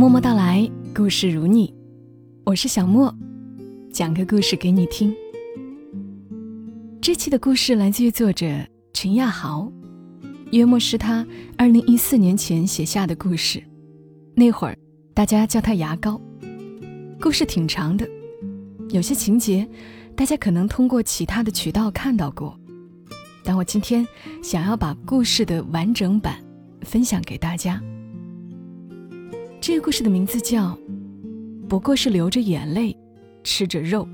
默默到来，故事如你，我是小莫，讲个故事给你听。这期的故事来自于作者陈亚豪，约莫是他二零一四年前写下的故事。那会儿大家叫他牙膏。故事挺长的，有些情节大家可能通过其他的渠道看到过，但我今天想要把故事的完整版分享给大家。这个故事的名字叫《不过是流着眼泪吃着肉》，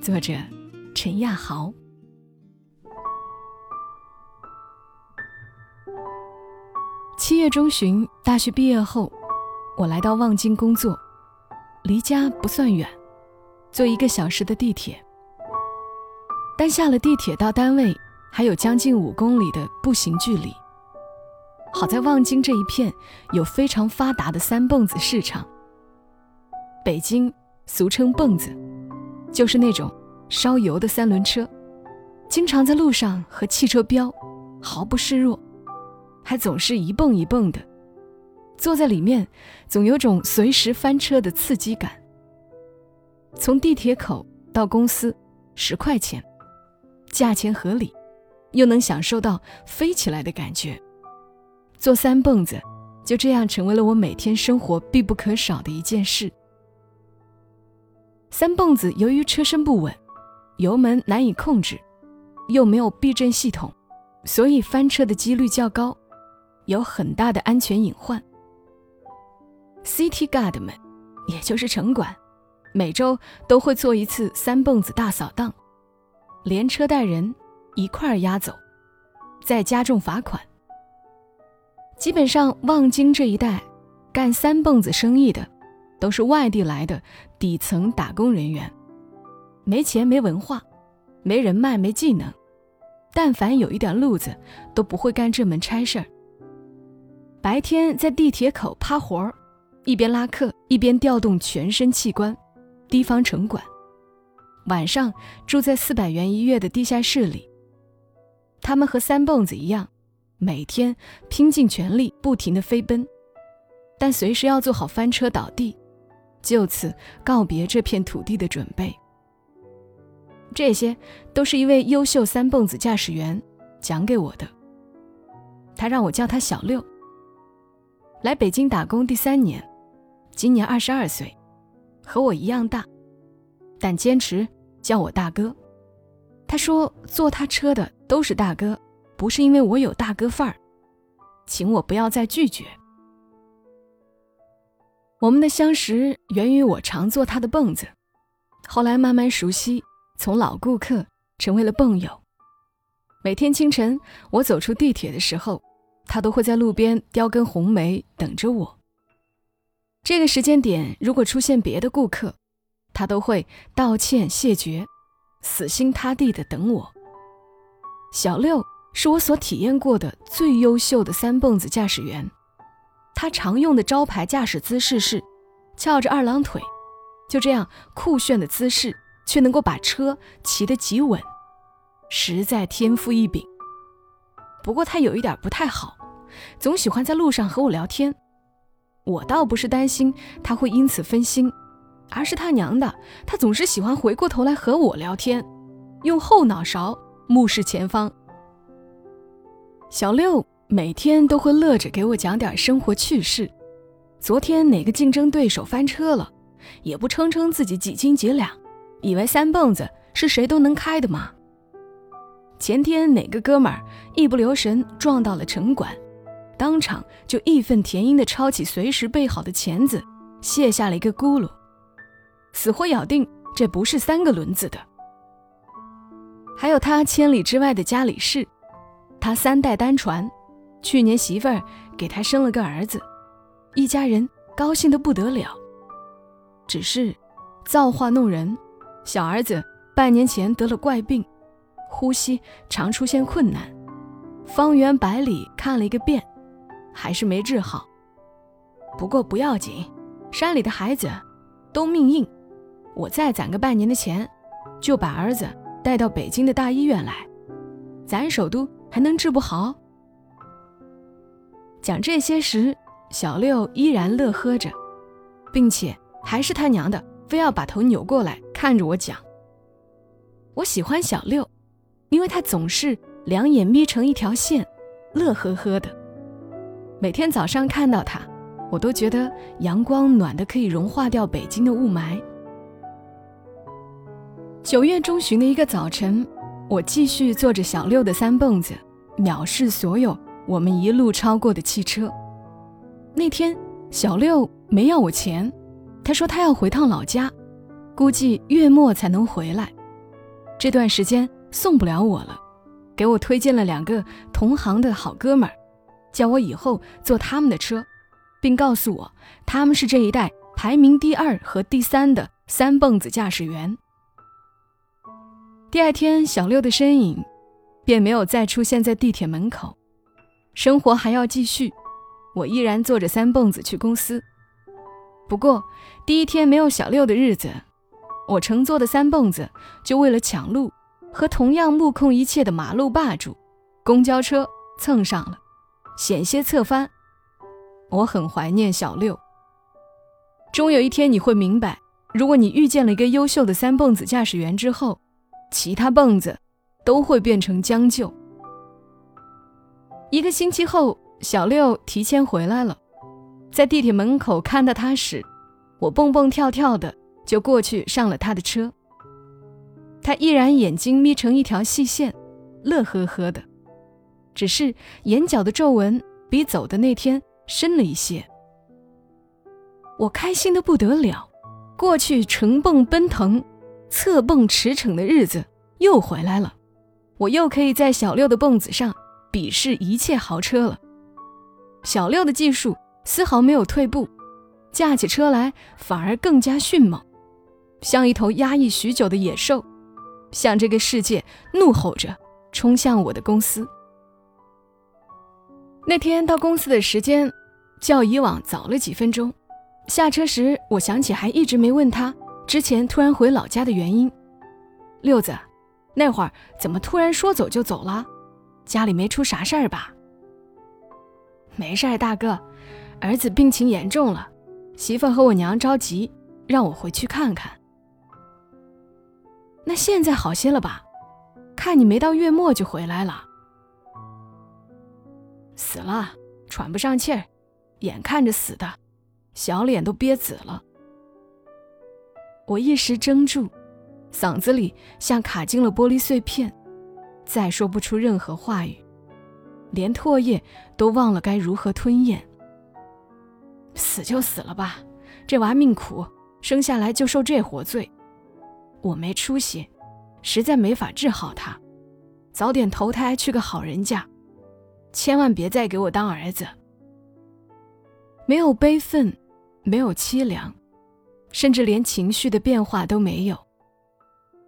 作者陈亚豪。七月中旬，大学毕业后，我来到望京工作，离家不算远，坐一个小时的地铁。但下了地铁到单位，还有将近五公里的步行距离。好在望京这一片有非常发达的三蹦子市场。北京俗称蹦子，就是那种烧油的三轮车，经常在路上和汽车飙，毫不示弱，还总是一蹦一蹦的。坐在里面，总有种随时翻车的刺激感。从地铁口到公司，十块钱，价钱合理，又能享受到飞起来的感觉。坐三蹦子，就这样成为了我每天生活必不可少的一件事。三蹦子由于车身不稳，油门难以控制，又没有避震系统，所以翻车的几率较高，有很大的安全隐患。City Guard 们，也就是城管，每周都会做一次三蹦子大扫荡，连车带人一块儿押走，再加重罚款。基本上，望京这一带干三蹦子生意的，都是外地来的底层打工人员，没钱、没文化、没人脉、没技能，但凡有一点路子，都不会干这门差事儿。白天在地铁口趴活儿，一边拉客一边调动全身器官，提防城管；晚上住在四百元一月的地下室里。他们和三蹦子一样。每天拼尽全力，不停的飞奔，但随时要做好翻车倒地，就此告别这片土地的准备。这些都是一位优秀三蹦子驾驶员讲给我的。他让我叫他小六。来北京打工第三年，今年二十二岁，和我一样大，但坚持叫我大哥。他说坐他车的都是大哥。不是因为我有大哥范儿，请我不要再拒绝。我们的相识源于我常坐他的蹦子，后来慢慢熟悉，从老顾客成为了蹦友。每天清晨我走出地铁的时候，他都会在路边叼根红梅等着我。这个时间点如果出现别的顾客，他都会道歉谢绝，死心塌地的等我。小六。是我所体验过的最优秀的三蹦子驾驶员，他常用的招牌驾驶姿势是翘着二郎腿，就这样酷炫的姿势，却能够把车骑得极稳，实在天赋异禀。不过他有一点不太好，总喜欢在路上和我聊天。我倒不是担心他会因此分心，而是他娘的，他总是喜欢回过头来和我聊天，用后脑勺目视前方。小六每天都会乐着给我讲点生活趣事。昨天哪个竞争对手翻车了，也不称称自己几斤几两，以为三蹦子是谁都能开的吗？前天哪个哥们儿一不留神撞到了城管，当场就义愤填膺地抄起随时备好的钳子，卸下了一个轱辘，死活咬定这不是三个轮子的。还有他千里之外的家里事。他三代单传，去年媳妇儿给他生了个儿子，一家人高兴得不得了。只是造化弄人，小儿子半年前得了怪病，呼吸常出现困难，方圆百里看了一个遍，还是没治好。不过不要紧，山里的孩子都命硬，我再攒个半年的钱，就把儿子带到北京的大医院来，咱首都。还能治不好？讲这些时，小六依然乐呵着，并且还是他娘的非要把头扭过来看着我讲。我喜欢小六，因为他总是两眼眯成一条线，乐呵呵的。每天早上看到他，我都觉得阳光暖的可以融化掉北京的雾霾。九月中旬的一个早晨，我继续坐着小六的三蹦子，藐视所有我们一路超过的汽车。那天小六没要我钱，他说他要回趟老家，估计月末才能回来。这段时间送不了我了，给我推荐了两个同行的好哥们儿，叫我以后坐他们的车，并告诉我他们是这一代排名第二和第三的三蹦子驾驶员。第二天，小六的身影便没有再出现在地铁门口。生活还要继续，我依然坐着三蹦子去公司。不过，第一天没有小六的日子，我乘坐的三蹦子就为了抢路，和同样目空一切的马路霸主公交车蹭上了，险些侧翻。我很怀念小六。终有一天你会明白，如果你遇见了一个优秀的三蹦子驾驶员之后。其他蹦子都会变成将就。一个星期后，小六提前回来了，在地铁门口看到他时，我蹦蹦跳跳的就过去上了他的车。他依然眼睛眯成一条细线，乐呵呵的，只是眼角的皱纹比走的那天深了一些。我开心的不得了，过去乘蹦奔腾。侧蹦驰骋的日子又回来了，我又可以在小六的蹦子上鄙视一切豪车了。小六的技术丝毫没有退步，驾起车来反而更加迅猛，像一头压抑许久的野兽，向这个世界怒吼着冲向我的公司。那天到公司的时间较以往早了几分钟，下车时我想起还一直没问他。之前突然回老家的原因，六子，那会儿怎么突然说走就走了？家里没出啥事儿吧？没事儿，大哥，儿子病情严重了，媳妇和我娘着急，让我回去看看。那现在好些了吧？看你没到月末就回来了。死了，喘不上气儿，眼看着死的，小脸都憋紫了。我一时怔住，嗓子里像卡进了玻璃碎片，再说不出任何话语，连唾液都忘了该如何吞咽。死就死了吧，这娃命苦，生下来就受这活罪。我没出息，实在没法治好他，早点投胎去个好人家，千万别再给我当儿子。没有悲愤，没有凄凉。甚至连情绪的变化都没有。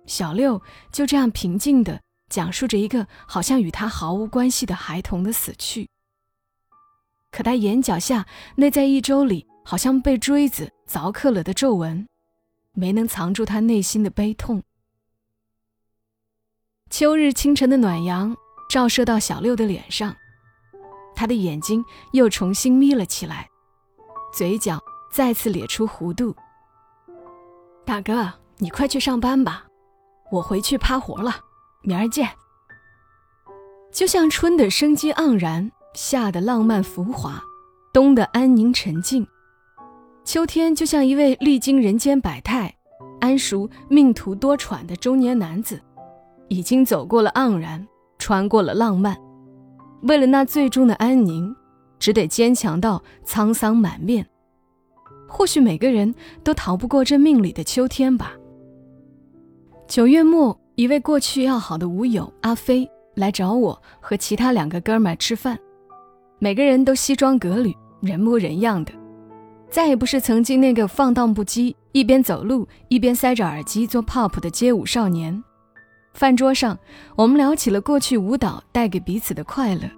小六就这样平静地讲述着一个好像与他毫无关系的孩童的死去。可他眼角下那在一周里好像被锥子凿刻了的皱纹，没能藏住他内心的悲痛。秋日清晨的暖阳照射到小六的脸上，他的眼睛又重新眯了起来，嘴角再次咧出弧度。大哥，你快去上班吧，我回去趴活了，明儿见。就像春的生机盎然，夏的浪漫浮华，冬的安宁沉静，秋天就像一位历经人间百态、谙熟命途多舛的中年男子，已经走过了盎然，穿过了浪漫，为了那最终的安宁，只得坚强到沧桑满面。或许每个人都逃不过这命里的秋天吧。九月末，一位过去要好的舞友阿飞来找我和其他两个哥们儿吃饭，每个人都西装革履，人模人样的，再也不是曾经那个放荡不羁、一边走路一边塞着耳机做 pop 的街舞少年。饭桌上，我们聊起了过去舞蹈带给彼此的快乐，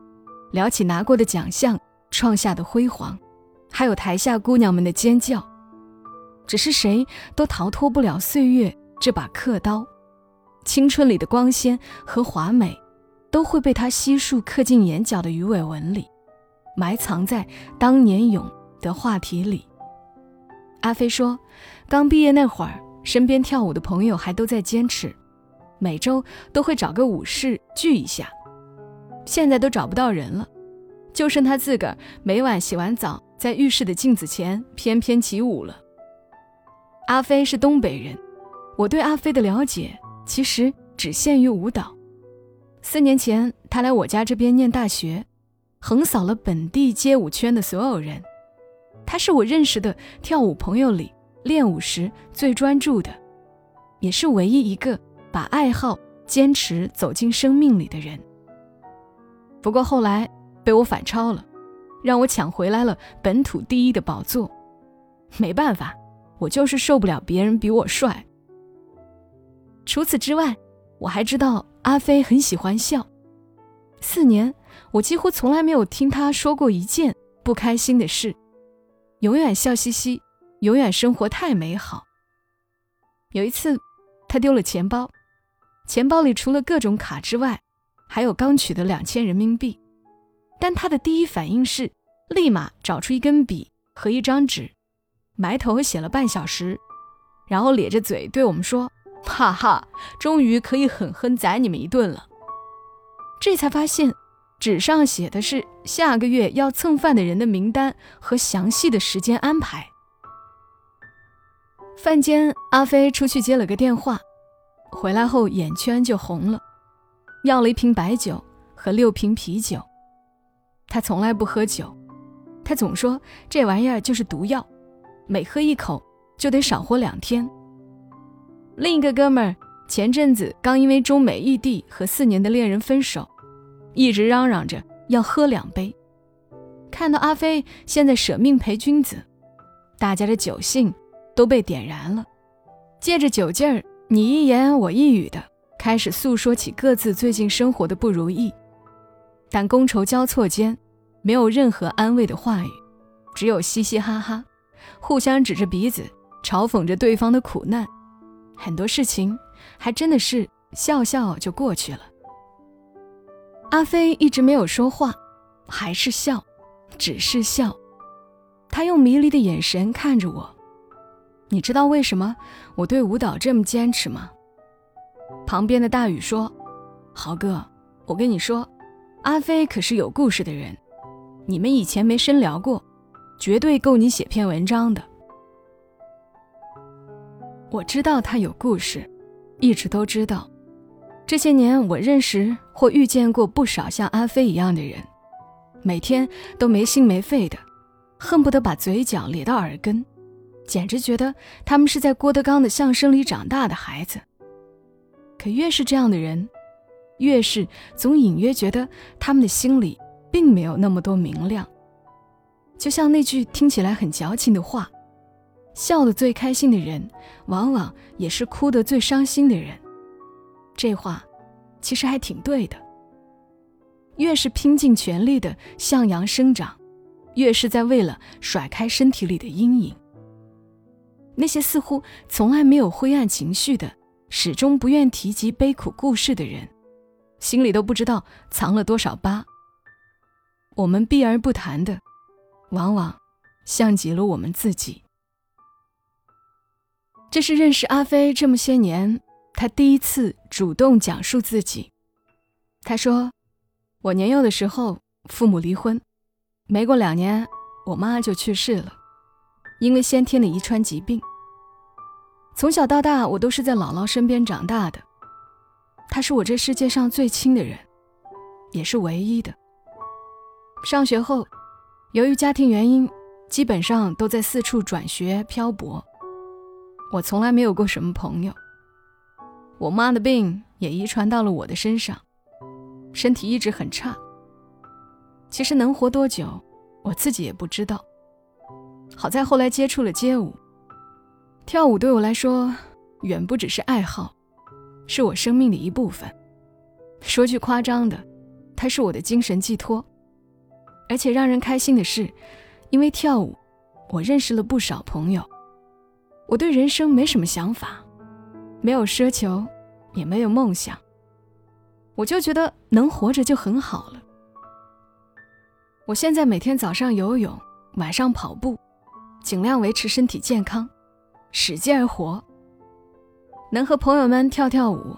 聊起拿过的奖项、创下的辉煌。还有台下姑娘们的尖叫，只是谁都逃脱不了岁月这把刻刀，青春里的光鲜和华美，都会被他悉数刻进眼角的鱼尾纹里，埋藏在当年勇的话题里。阿飞说，刚毕业那会儿，身边跳舞的朋友还都在坚持，每周都会找个舞室聚一下。现在都找不到人了，就剩他自个儿每晚洗完澡，在浴室的镜子前翩翩起舞了。阿飞是东北人，我对阿飞的了解其实只限于舞蹈。四年前，他来我家这边念大学，横扫了本地街舞圈的所有人。他是我认识的跳舞朋友里练舞时最专注的，也是唯一一个把爱好坚持走进生命里的人。不过后来被我反超了，让我抢回来了本土第一的宝座。没办法，我就是受不了别人比我帅。除此之外，我还知道阿飞很喜欢笑。四年，我几乎从来没有听他说过一件不开心的事，永远笑嘻嘻，永远生活太美好。有一次，他丢了钱包，钱包里除了各种卡之外，还有刚取的两千人民币，但他的第一反应是立马找出一根笔和一张纸，埋头写了半小时，然后咧着嘴对我们说：“哈哈，终于可以狠狠宰你们一顿了。”这才发现，纸上写的是下个月要蹭饭的人的名单和详细的时间安排。饭间，阿飞出去接了个电话，回来后眼圈就红了。要了一瓶白酒和六瓶啤酒。他从来不喝酒，他总说这玩意儿就是毒药，每喝一口就得少活两天。另一个哥们儿前阵子刚因为中美异地和四年的恋人分手，一直嚷嚷着要喝两杯。看到阿飞现在舍命陪君子，大家的酒兴都被点燃了，借着酒劲儿，你一言我一语的。开始诉说起各自最近生活的不如意，但觥筹交错间，没有任何安慰的话语，只有嘻嘻哈哈，互相指着鼻子嘲讽着对方的苦难。很多事情还真的是笑笑就过去了。阿飞一直没有说话，还是笑，只是笑。他用迷离的眼神看着我。你知道为什么我对舞蹈这么坚持吗？旁边的大宇说：“豪哥，我跟你说，阿飞可是有故事的人，你们以前没深聊过，绝对够你写篇文章的。”我知道他有故事，一直都知道。这些年，我认识或遇见过不少像阿飞一样的人，每天都没心没肺的，恨不得把嘴角咧到耳根，简直觉得他们是在郭德纲的相声里长大的孩子。可越是这样的人，越是总隐约觉得他们的心里并没有那么多明亮。就像那句听起来很矫情的话：“笑得最开心的人，往往也是哭得最伤心的人。”这话其实还挺对的。越是拼尽全力的向阳生长，越是在为了甩开身体里的阴影。那些似乎从来没有灰暗情绪的。始终不愿提及悲苦故事的人，心里都不知道藏了多少疤。我们避而不谈的，往往像极了我们自己。这是认识阿飞这么些年，他第一次主动讲述自己。他说：“我年幼的时候，父母离婚，没过两年，我妈就去世了，因为先天的遗传疾病。”从小到大，我都是在姥姥身边长大的。她是我这世界上最亲的人，也是唯一的。上学后，由于家庭原因，基本上都在四处转学漂泊。我从来没有过什么朋友。我妈的病也遗传到了我的身上，身体一直很差。其实能活多久，我自己也不知道。好在后来接触了街舞。跳舞对我来说，远不只是爱好，是我生命的一部分。说句夸张的，它是我的精神寄托。而且让人开心的是，因为跳舞，我认识了不少朋友。我对人生没什么想法，没有奢求，也没有梦想，我就觉得能活着就很好了。我现在每天早上游泳，晚上跑步，尽量维持身体健康，使劲儿活。能和朋友们跳跳舞，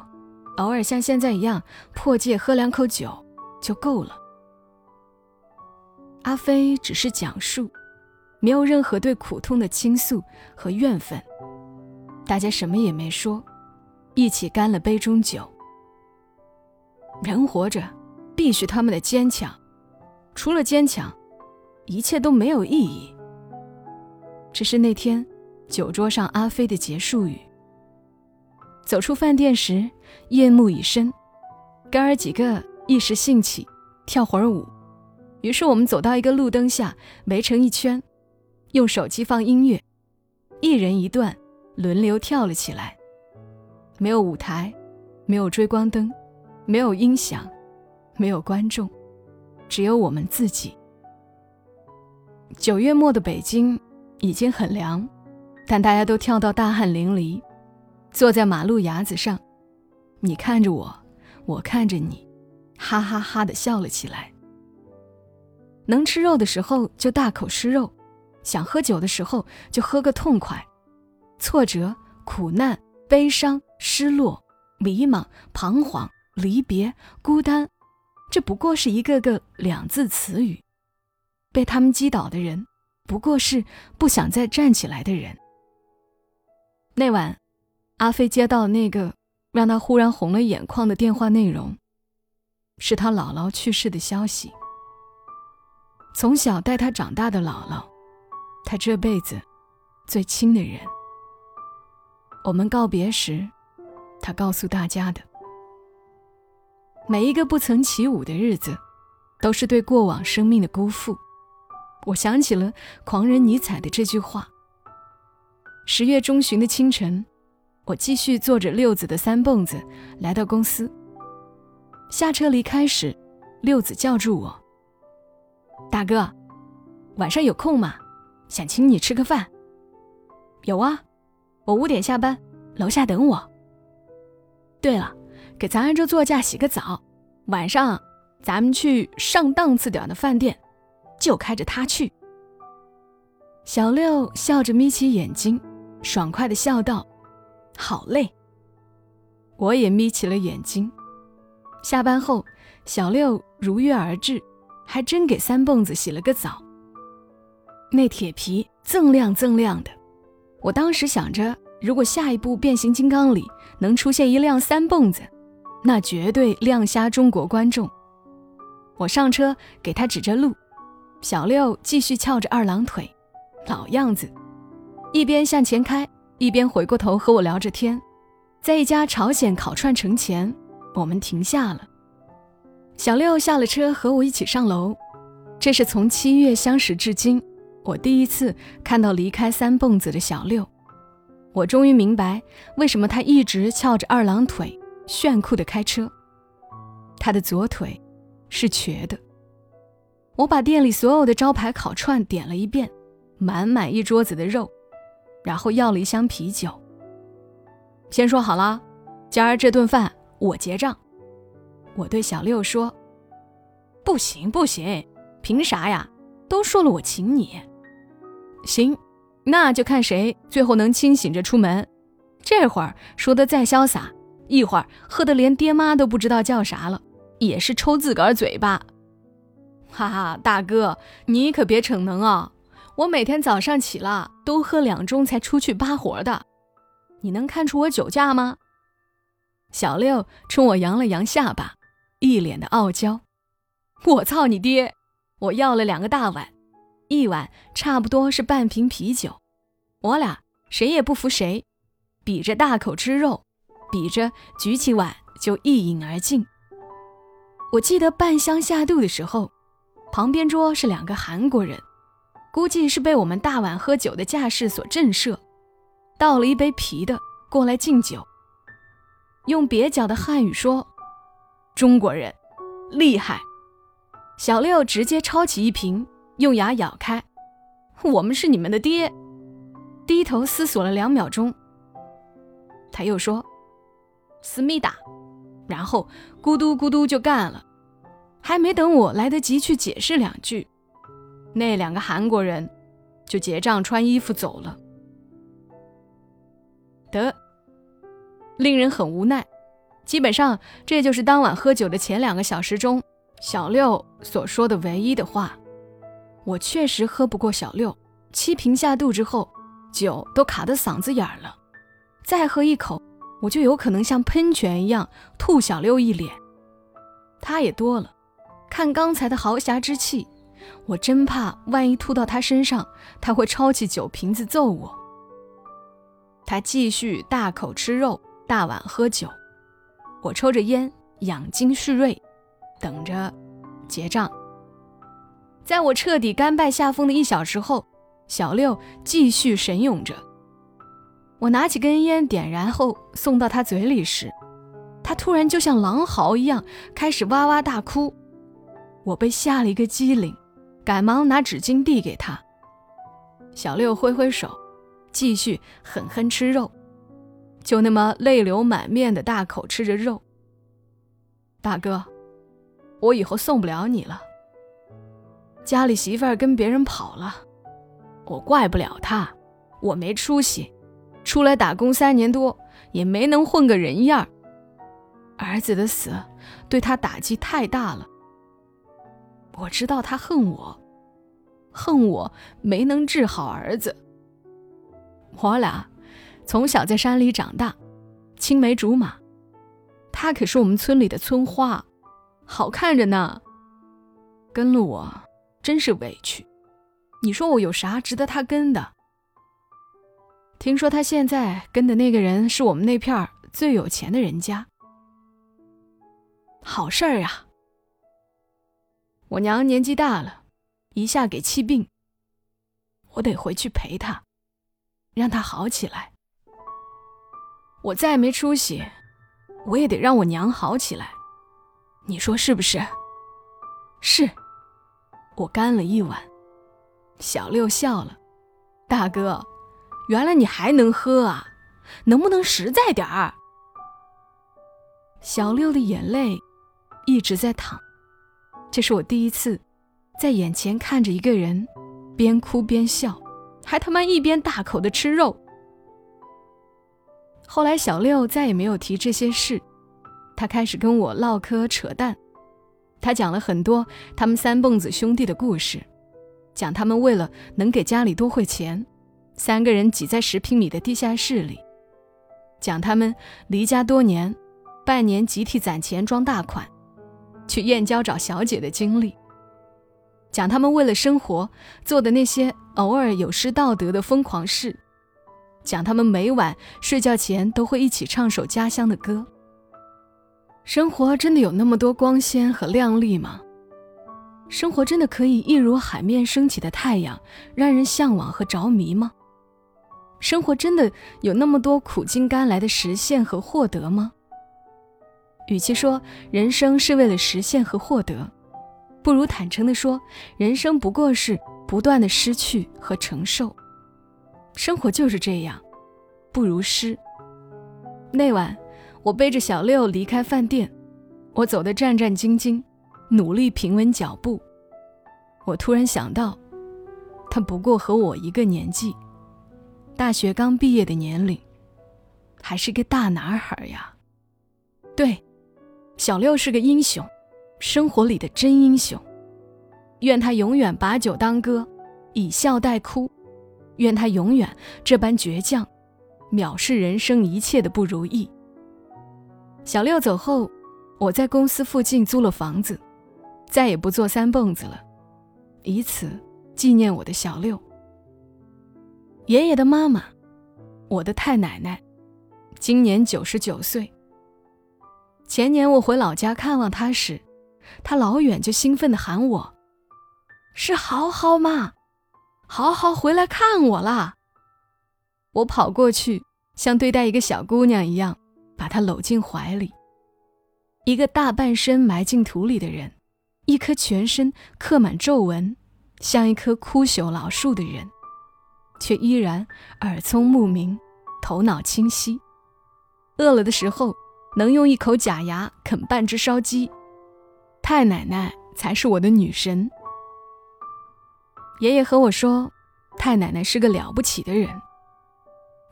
偶尔像现在一样破戒喝两口酒就够了。阿飞只是讲述，没有任何对苦痛的倾诉和怨愤。大家什么也没说，一起干了杯中酒。人活着，必须他们的坚强，除了坚强，一切都没有意义。这是那天酒桌上阿飞的结束语。走出饭店时，夜幕已深，哥儿几个一时兴起，跳会儿舞。于是我们走到一个路灯下，围成一圈，用手机放音乐，一人一段，轮流跳了起来。没有舞台，没有追光灯，没有音响，没有观众，只有我们自己。九月末的北京已经很凉，但大家都跳到大汗淋漓。坐在马路牙子上，你看着我，我看着你，哈哈哈的笑了起来。能吃肉的时候就大口吃肉，想喝酒的时候就喝个痛快。挫折、苦难、悲伤、失落、迷茫、彷徨、离别、孤单，这不过是一个个两字词语。被他们击倒的人，不过是不想再站起来的人。那晚。阿飞接到那个让他忽然红了眼眶的电话，内容是他姥姥去世的消息。从小带他长大的姥姥，他这辈子最亲的人。我们告别时，他告诉大家的：每一个不曾起舞的日子，都是对过往生命的辜负。我想起了狂人尼采的这句话。十月中旬的清晨。我继续坐着六子的三蹦子来到公司。下车离开时，六子叫住我：“大哥，晚上有空吗？想请你吃个饭。”“有啊，我五点下班，楼下等我。”“对了，给咱按这座驾洗个澡，晚上咱们去上档次点的饭店，就开着它去。”小六笑着眯起眼睛，爽快的笑道。好嘞，我也眯起了眼睛。下班后，小六如约而至，还真给三蹦子洗了个澡。那铁皮锃亮锃亮的，我当时想着，如果下一部变形金刚里能出现一辆三蹦子，那绝对亮瞎中国观众。我上车给他指着路，小六继续翘着二郎腿，老样子，一边向前开。一边回过头和我聊着天，在一家朝鲜烤串城前，我们停下了。小六下了车，和我一起上楼。这是从七月相识至今，我第一次看到离开三蹦子的小六。我终于明白，为什么他一直翘着二郎腿，炫酷的开车。他的左腿是瘸的。我把店里所有的招牌烤串点了一遍，满满一桌子的肉。然后要了一箱啤酒。先说好了，今儿这顿饭我结账。我对小六说：“不行不行，凭啥呀？都说了我请你。行，那就看谁最后能清醒着出门。这会儿说的再潇洒，一会儿喝得连爹妈都不知道叫啥了，也是抽自个儿嘴巴。哈哈，大哥，你可别逞能啊！”我每天早上起了都喝两盅才出去扒活的，你能看出我酒驾吗？小六冲我扬了扬下巴，一脸的傲娇。我操你爹！我要了两个大碗，一碗差不多是半瓶啤酒，我俩谁也不服谁，比着大口吃肉，比着举起碗就一饮而尽。我记得半箱下肚的时候，旁边桌是两个韩国人。估计是被我们大碗喝酒的架势所震慑，倒了一杯啤的过来敬酒，用蹩脚的汉语说：“中国人厉害。”小六直接抄起一瓶，用牙咬开：“我们是你们的爹。”低头思索了两秒钟，他又说：“思密达。”然后咕嘟咕嘟就干了，还没等我来得及去解释两句。那两个韩国人就结账穿衣服走了。得，令人很无奈。基本上，这就是当晚喝酒的前两个小时中，小六所说的唯一的话。我确实喝不过小六，七瓶下肚之后，酒都卡得嗓子眼儿了，再喝一口，我就有可能像喷泉一样吐小六一脸。他也多了，看刚才的豪侠之气，我真怕万一吐到他身上，他会抄起酒瓶子揍我。他继续大口吃肉，大碗喝酒。我抽着烟，养精蓄锐，等着结账。在我彻底甘拜下风的一小时后，小六继续神勇着。我拿起根烟，点燃后送到他嘴里时，他突然就像狼嚎一样开始哇哇大哭。我被吓了一个机灵，赶忙拿纸巾递给他。小六挥挥手，继续狠狠吃肉。就那么泪流满面的大口吃着肉。大哥，我以后送不了你了。家里媳妇儿跟别人跑了，我怪不了她，我没出息，出来打工三年多也没能混个人样。儿子的死对他打击太大了。我知道他恨我，恨我没能治好儿子。我俩。从小在山里长大，青梅竹马。他可是我们村里的村花，好看着呢。跟了我，真是委屈。你说我有啥值得他跟的？听说他现在跟的那个人是我们那片最有钱的人家。好事儿啊！我娘年纪大了，一下给气病，我得回去陪她，让她好起来。我再没出息，我也得让我娘好起来，你说是不是？是。我干了一碗。小六笑了，大哥，原来你还能喝啊？能不能实在点儿？小六的眼泪一直在淌，这是我第一次在眼前看着一个人边哭边笑，还他妈一边大口的吃肉。后来，小六再也没有提这些事，他开始跟我唠嗑扯淡。他讲了很多他们三蹦子兄弟的故事，讲他们为了能给家里多汇钱，三个人挤在十平米的地下室里；讲他们离家多年，半年集体攒钱装大款，去燕郊找小姐的经历；讲他们为了生活做的那些偶尔有失道德的疯狂事。讲他们每晚睡觉前都会一起唱首家乡的歌。生活真的有那么多光鲜和亮丽吗？生活真的可以一如海面升起的太阳，让人向往和着迷吗？生活真的有那么多苦尽甘来的实现和获得吗？与其说人生是为了实现和获得，不如坦诚地说，人生不过是不断的失去和承受。生活就是这样，不如诗。那晚，我背着小六离开饭店，我走得战战兢兢，努力平稳脚步。我突然想到，他不过和我一个年纪，大学刚毕业的年龄，还是个大男孩呀。对，小六是个英雄，生活里的真英雄。愿他永远把酒当歌，以笑代哭。愿他永远这般倔强，藐视人生一切的不如意。小六走后，我在公司附近租了房子，再也不做三蹦子了，以此纪念我的小六。爷爷的妈妈，我的太奶奶，今年九十九岁。前年我回老家看望她时，她老远就兴奋地喊我：“是豪豪吗？”豪豪回来看我啦！我跑过去，像对待一个小姑娘一样，把她搂进怀里。一个大半身埋进土里的人，一颗全身刻满皱纹，像一棵枯朽老树的人，却依然耳聪目明，头脑清晰。饿了的时候，能用一口假牙啃半只烧鸡。太奶奶才是我的女神。爷爷和我说，太奶奶是个了不起的人。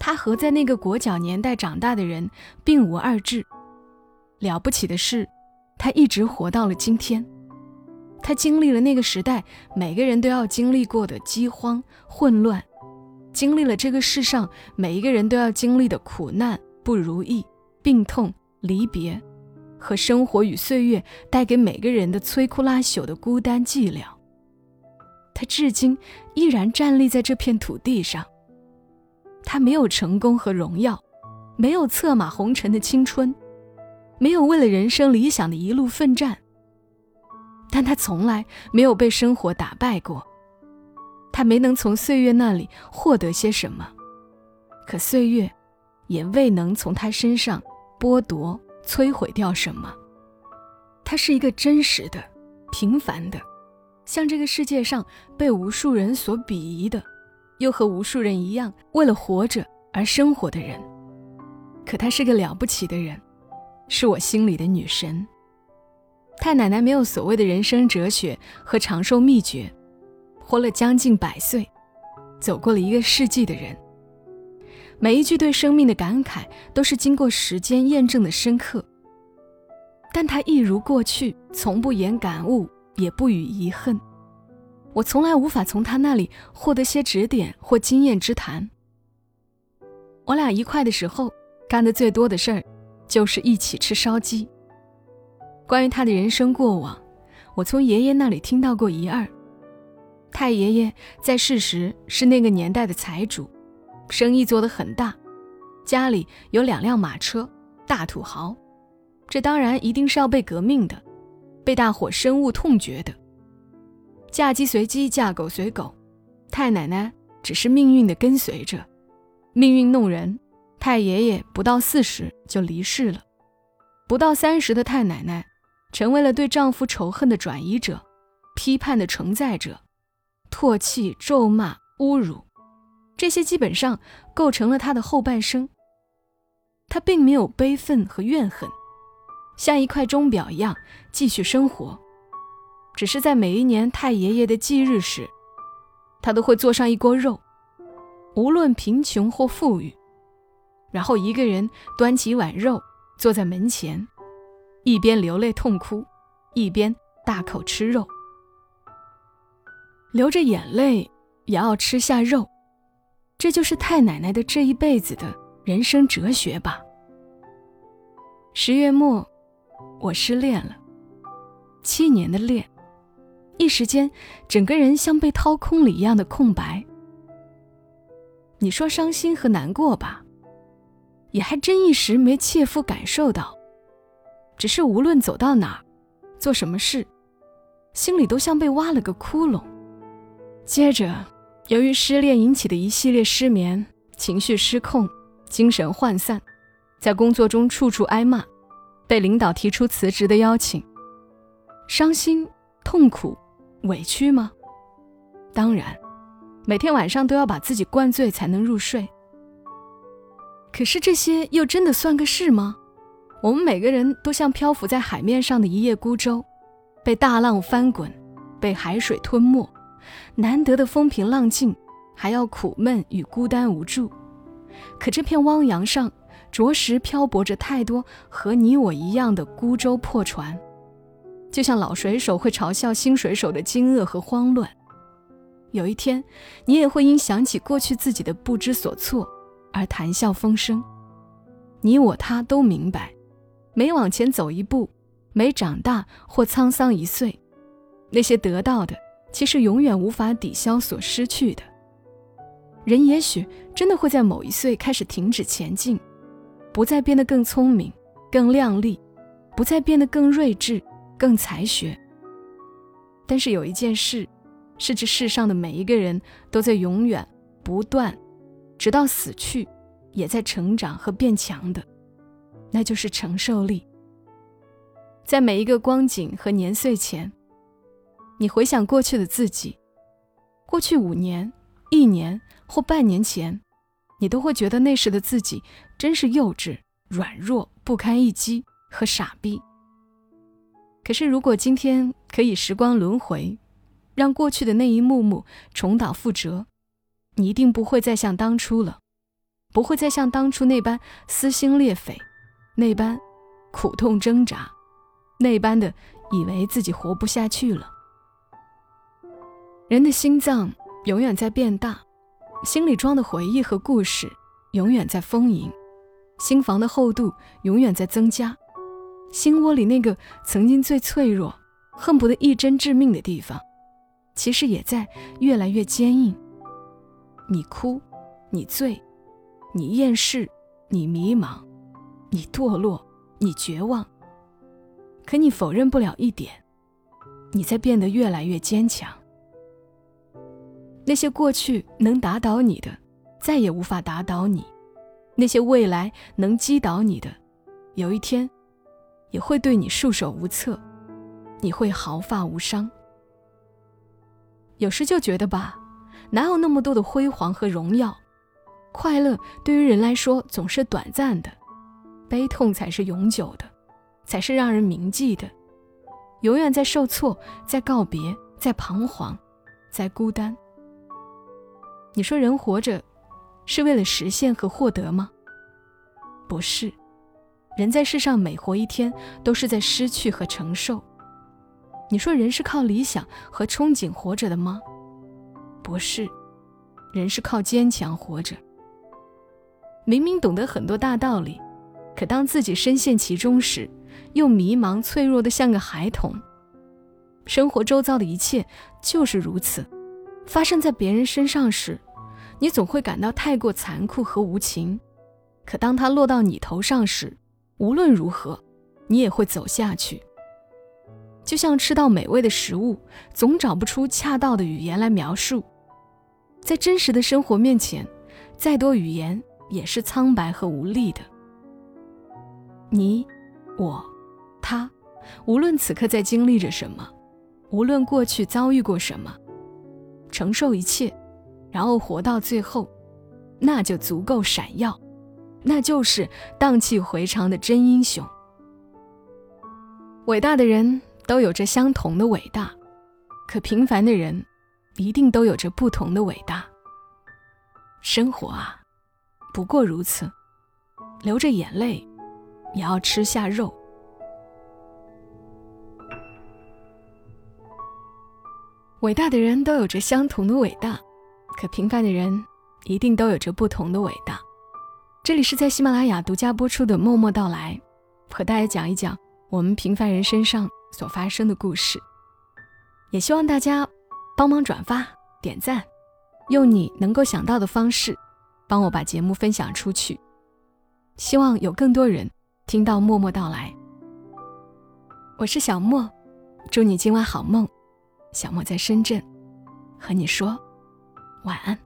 他和在那个裹脚年代长大的人并无二致。了不起的是，他一直活到了今天。他经历了那个时代每个人都要经历过的饥荒、混乱，经历了这个世上每一个人都要经历的苦难、不如意、病痛、离别，和生活与岁月带给每个人的摧枯拉朽的孤单寂寥。他至今依然站立在这片土地上。他没有成功和荣耀，没有策马红尘的青春，没有为了人生理想的一路奋战。但他从来没有被生活打败过。他没能从岁月那里获得些什么，可岁月也未能从他身上剥夺、摧毁掉什么。他是一个真实的、平凡的。像这个世界上被无数人所鄙夷的，又和无数人一样为了活着而生活的人，可她是个了不起的人，是我心里的女神。太奶奶没有所谓的人生哲学和长寿秘诀，活了将近百岁，走过了一个世纪的人，每一句对生命的感慨都是经过时间验证的深刻。但她一如过去，从不言感悟。也不语遗恨，我从来无法从他那里获得些指点或经验之谈。我俩一块的时候，干的最多的事儿，就是一起吃烧鸡。关于他的人生过往，我从爷爷那里听到过一二。太爷爷在世时是那个年代的财主，生意做得很大，家里有两辆马车，大土豪。这当然一定是要被革命的。被大伙深恶痛绝的，嫁鸡随鸡，嫁狗随狗，太奶奶只是命运的跟随着。命运弄人，太爷爷不到四十就离世了，不到三十的太奶奶，成为了对丈夫仇恨的转移者，批判的承载者，唾弃、咒骂、侮辱，这些基本上构成了她的后半生。她并没有悲愤和怨恨。像一块钟表一样继续生活，只是在每一年太爷爷的忌日时，他都会做上一锅肉，无论贫穷或富裕，然后一个人端起一碗肉，坐在门前，一边流泪痛哭，一边大口吃肉，流着眼泪也要吃下肉，这就是太奶奶的这一辈子的人生哲学吧。十月末。我失恋了，七年的恋，一时间，整个人像被掏空了一样的空白。你说伤心和难过吧，也还真一时没切肤感受到。只是无论走到哪儿，做什么事，心里都像被挖了个窟窿。接着，由于失恋引起的一系列失眠、情绪失控、精神涣散，在工作中处处挨骂。被领导提出辞职的邀请，伤心、痛苦、委屈吗？当然，每天晚上都要把自己灌醉才能入睡。可是这些又真的算个事吗？我们每个人都像漂浮在海面上的一叶孤舟，被大浪翻滚，被海水吞没。难得的风平浪静，还要苦闷与孤单无助。可这片汪洋上。着实漂泊着太多和你我一样的孤舟破船，就像老水手会嘲笑新水手的惊愕和慌乱。有一天，你也会因想起过去自己的不知所措而谈笑风生。你我他都明白，每往前走一步，每长大或沧桑一岁，那些得到的，其实永远无法抵消所失去的。人也许真的会在某一岁开始停止前进。不再变得更聪明、更靓丽，不再变得更睿智、更才学。但是有一件事，是这世上的每一个人都在永远不断，直到死去，也在成长和变强的，那就是承受力。在每一个光景和年岁前，你回想过去的自己，过去五年、一年或半年前。你都会觉得那时的自己真是幼稚、软弱、不堪一击和傻逼。可是，如果今天可以时光轮回，让过去的那一幕幕重蹈覆辙，你一定不会再像当初了，不会再像当初那般撕心裂肺，那般苦痛挣扎，那般的以为自己活不下去了。人的心脏永远在变大，心里装的回忆和故事永远在丰盈，心房的厚度永远在增加，心窝里那个曾经最脆弱。恨不得一针致命的地方，其实也在越来越坚硬。你哭，你醉，你厌世，你迷茫，你堕落，你绝望。可你否认不了一点，你在变得越来越坚强。那些过去能打倒你的，再也无法打倒你；那些未来能击倒你的，有一天也会对你束手无策。你会毫发无伤。有时就觉得吧，哪有那么多的辉煌和荣耀？快乐对于人来说总是短暂的，悲痛才是永久的，才是让人铭记的。永远在受挫，在告别，在彷徨，在孤单。你说人活着是为了实现和获得吗？不是，人在世上每活一天都是在失去和承受。你说人是靠理想和憧憬活着的吗？不是，人是靠坚强活着。明明懂得很多大道理，可当自己深陷其中时，又迷茫脆弱的像个孩童。生活周遭的一切就是如此，发生在别人身上时，你总会感到太过残酷和无情；可当它落到你头上时，无论如何，你也会走下去。就像吃到美味的食物，总找不出恰当的语言来描述。在真实的生活面前，再多语言也是苍白和无力的。你、我、他，无论此刻在经历着什么，无论过去遭遇过什么，承受一切，然后活到最后，那就足够闪耀，那就是荡气回肠的真英雄。伟大的人。都有着相同的伟大，可平凡的人一定都有着不同的伟大。生活啊，不过如此，流着眼泪也要吃下肉。伟大的人都有着相同的伟大，可平凡的人一定都有着不同的伟大。这里是在喜马拉雅独家播出的《默默到来》，和大家讲一讲我们平凡人身上。所发生的故事，也希望大家帮忙转发、点赞，用你能够想到的方式，帮我把节目分享出去。希望有更多人听到默默到来。我是小莫，祝你今晚好梦。小莫在深圳，和你说晚安。